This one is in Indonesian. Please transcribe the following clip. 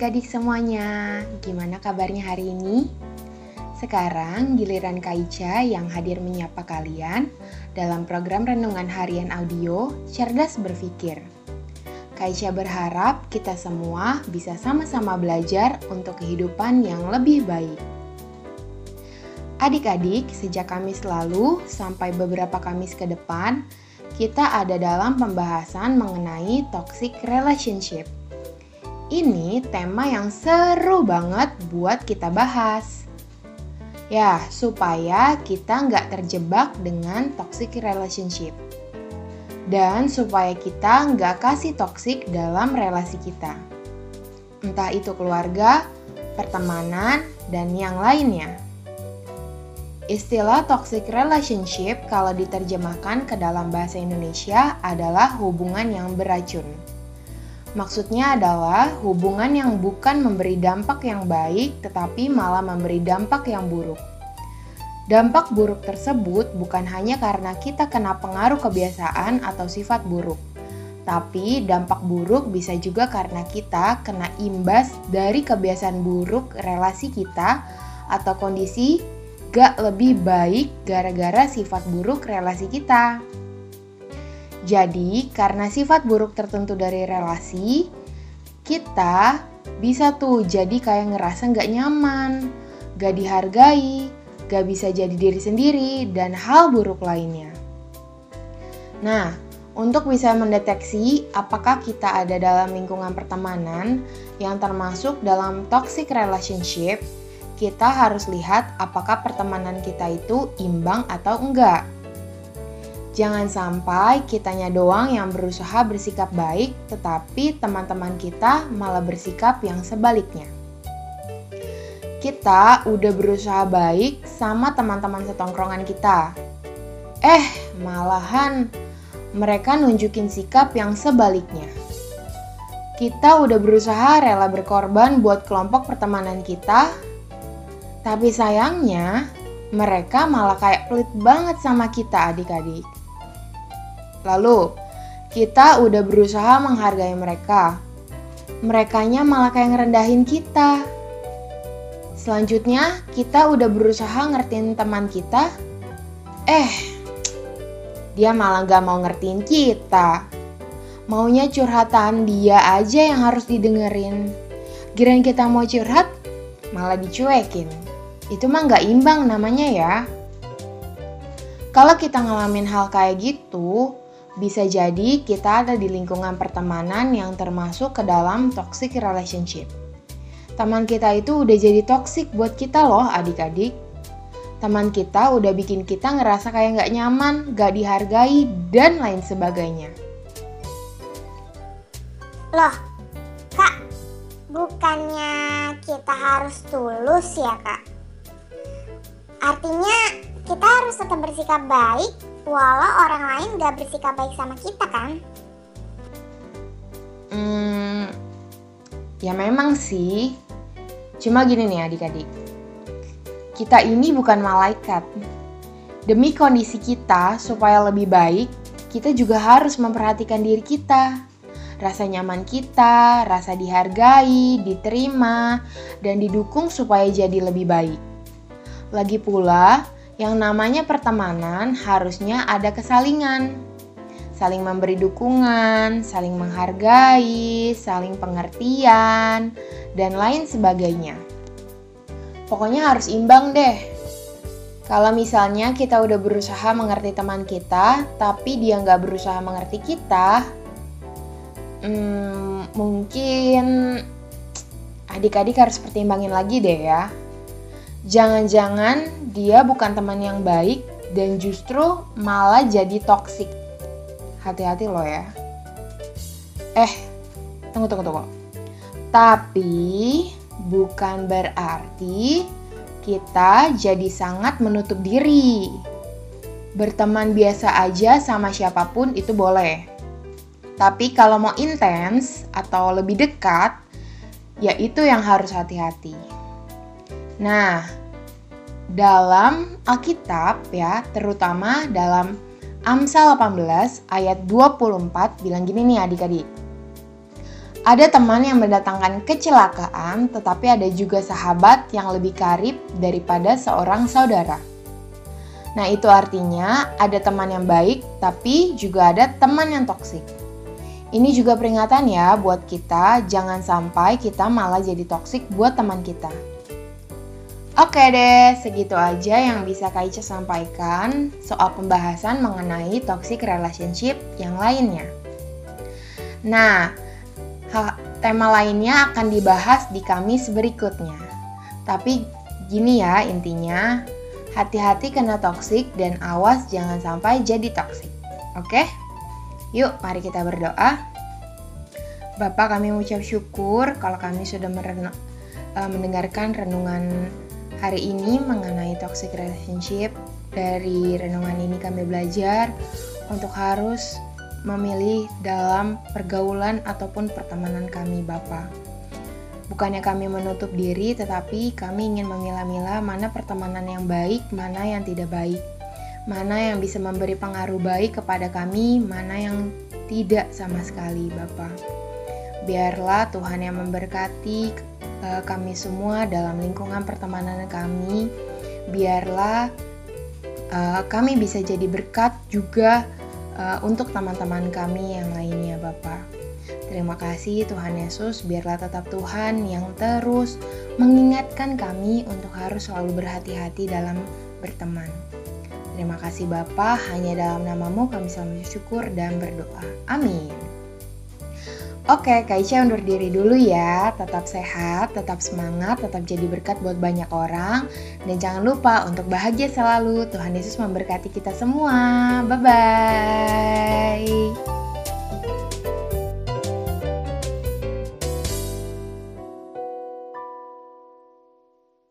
adik-adik semuanya, gimana kabarnya hari ini? Sekarang giliran Kaica yang hadir menyapa kalian dalam program Renungan Harian Audio Cerdas Berpikir. Kaica berharap kita semua bisa sama-sama belajar untuk kehidupan yang lebih baik. Adik-adik, sejak Kamis lalu sampai beberapa Kamis ke depan, kita ada dalam pembahasan mengenai toxic relationship. Ini tema yang seru banget buat kita bahas. Ya, supaya kita nggak terjebak dengan toxic relationship. Dan supaya kita nggak kasih toxic dalam relasi kita. Entah itu keluarga, pertemanan, dan yang lainnya. Istilah toxic relationship kalau diterjemahkan ke dalam bahasa Indonesia adalah hubungan yang beracun. Maksudnya adalah hubungan yang bukan memberi dampak yang baik, tetapi malah memberi dampak yang buruk. Dampak buruk tersebut bukan hanya karena kita kena pengaruh kebiasaan atau sifat buruk, tapi dampak buruk bisa juga karena kita kena imbas dari kebiasaan buruk relasi kita atau kondisi gak lebih baik gara-gara sifat buruk relasi kita. Jadi, karena sifat buruk tertentu dari relasi, kita bisa tuh jadi kayak ngerasa nggak nyaman, gak dihargai, gak bisa jadi diri sendiri, dan hal buruk lainnya. Nah, untuk bisa mendeteksi apakah kita ada dalam lingkungan pertemanan yang termasuk dalam toxic relationship, kita harus lihat apakah pertemanan kita itu imbang atau enggak. Jangan sampai kitanya doang yang berusaha bersikap baik, tetapi teman-teman kita malah bersikap yang sebaliknya. Kita udah berusaha baik sama teman-teman setongkrongan kita. Eh, malahan mereka nunjukin sikap yang sebaliknya. Kita udah berusaha rela berkorban buat kelompok pertemanan kita, tapi sayangnya mereka malah kayak pelit banget sama kita adik-adik. Lalu, kita udah berusaha menghargai mereka. Merekanya malah kayak ngerendahin kita. Selanjutnya, kita udah berusaha ngertiin teman kita. Eh, dia malah gak mau ngertiin kita. Maunya curhatan dia aja yang harus didengerin. Giliran kita mau curhat, malah dicuekin. Itu mah gak imbang namanya ya. Kalau kita ngalamin hal kayak gitu, bisa jadi kita ada di lingkungan pertemanan yang termasuk ke dalam toxic relationship. Teman kita itu udah jadi toxic buat kita loh adik-adik. Teman kita udah bikin kita ngerasa kayak nggak nyaman, nggak dihargai, dan lain sebagainya. Loh, kak, bukannya kita harus tulus ya kak? Artinya kita harus tetap bersikap baik walau orang lain gak bersikap baik sama kita kan? Hmm, ya memang sih. Cuma gini nih adik-adik. Kita ini bukan malaikat. Demi kondisi kita supaya lebih baik, kita juga harus memperhatikan diri kita. Rasa nyaman kita, rasa dihargai, diterima, dan didukung supaya jadi lebih baik. Lagi pula, yang namanya pertemanan harusnya ada kesalingan. Saling memberi dukungan, saling menghargai, saling pengertian, dan lain sebagainya. Pokoknya harus imbang deh. Kalau misalnya kita udah berusaha mengerti teman kita, tapi dia nggak berusaha mengerti kita, hmm, mungkin adik-adik harus pertimbangin lagi deh ya. Jangan-jangan dia bukan teman yang baik dan justru malah jadi toksik. Hati-hati loh ya. Eh, tunggu tunggu tunggu. Tapi bukan berarti kita jadi sangat menutup diri. Berteman biasa aja sama siapa pun itu boleh. Tapi kalau mau intens atau lebih dekat, ya itu yang harus hati-hati. Nah, dalam Alkitab ya, terutama dalam Amsal 18 ayat 24 bilang gini nih adik-adik. Ada teman yang mendatangkan kecelakaan, tetapi ada juga sahabat yang lebih karib daripada seorang saudara. Nah, itu artinya ada teman yang baik, tapi juga ada teman yang toksik. Ini juga peringatan ya buat kita, jangan sampai kita malah jadi toksik buat teman kita. Oke deh, segitu aja yang bisa Kaica sampaikan soal pembahasan mengenai toxic relationship yang lainnya. Nah, tema lainnya akan dibahas di Kamis berikutnya. Tapi gini ya intinya, hati-hati kena toksik dan awas jangan sampai jadi toksik. Oke? Yuk, mari kita berdoa. Bapak kami mengucap syukur kalau kami sudah eh, mendengarkan renungan Hari ini mengenai toxic relationship, dari renungan ini kami belajar untuk harus memilih dalam pergaulan ataupun pertemanan kami Bapak. Bukannya kami menutup diri, tetapi kami ingin memilah-milah mana pertemanan yang baik, mana yang tidak baik. Mana yang bisa memberi pengaruh baik kepada kami, mana yang tidak sama sekali Bapak. Biarlah Tuhan yang memberkati uh, kami semua dalam lingkungan pertemanan kami. Biarlah uh, kami bisa jadi berkat juga uh, untuk teman-teman kami yang lainnya, Bapak. Terima kasih Tuhan Yesus, biarlah tetap Tuhan yang terus mengingatkan kami untuk harus selalu berhati-hati dalam berteman. Terima kasih Bapa, hanya dalam namamu kami selalu bersyukur dan berdoa. Amin. Oke, Kaica undur diri dulu ya. Tetap sehat, tetap semangat, tetap jadi berkat buat banyak orang. Dan jangan lupa untuk bahagia selalu. Tuhan Yesus memberkati kita semua. Bye-bye.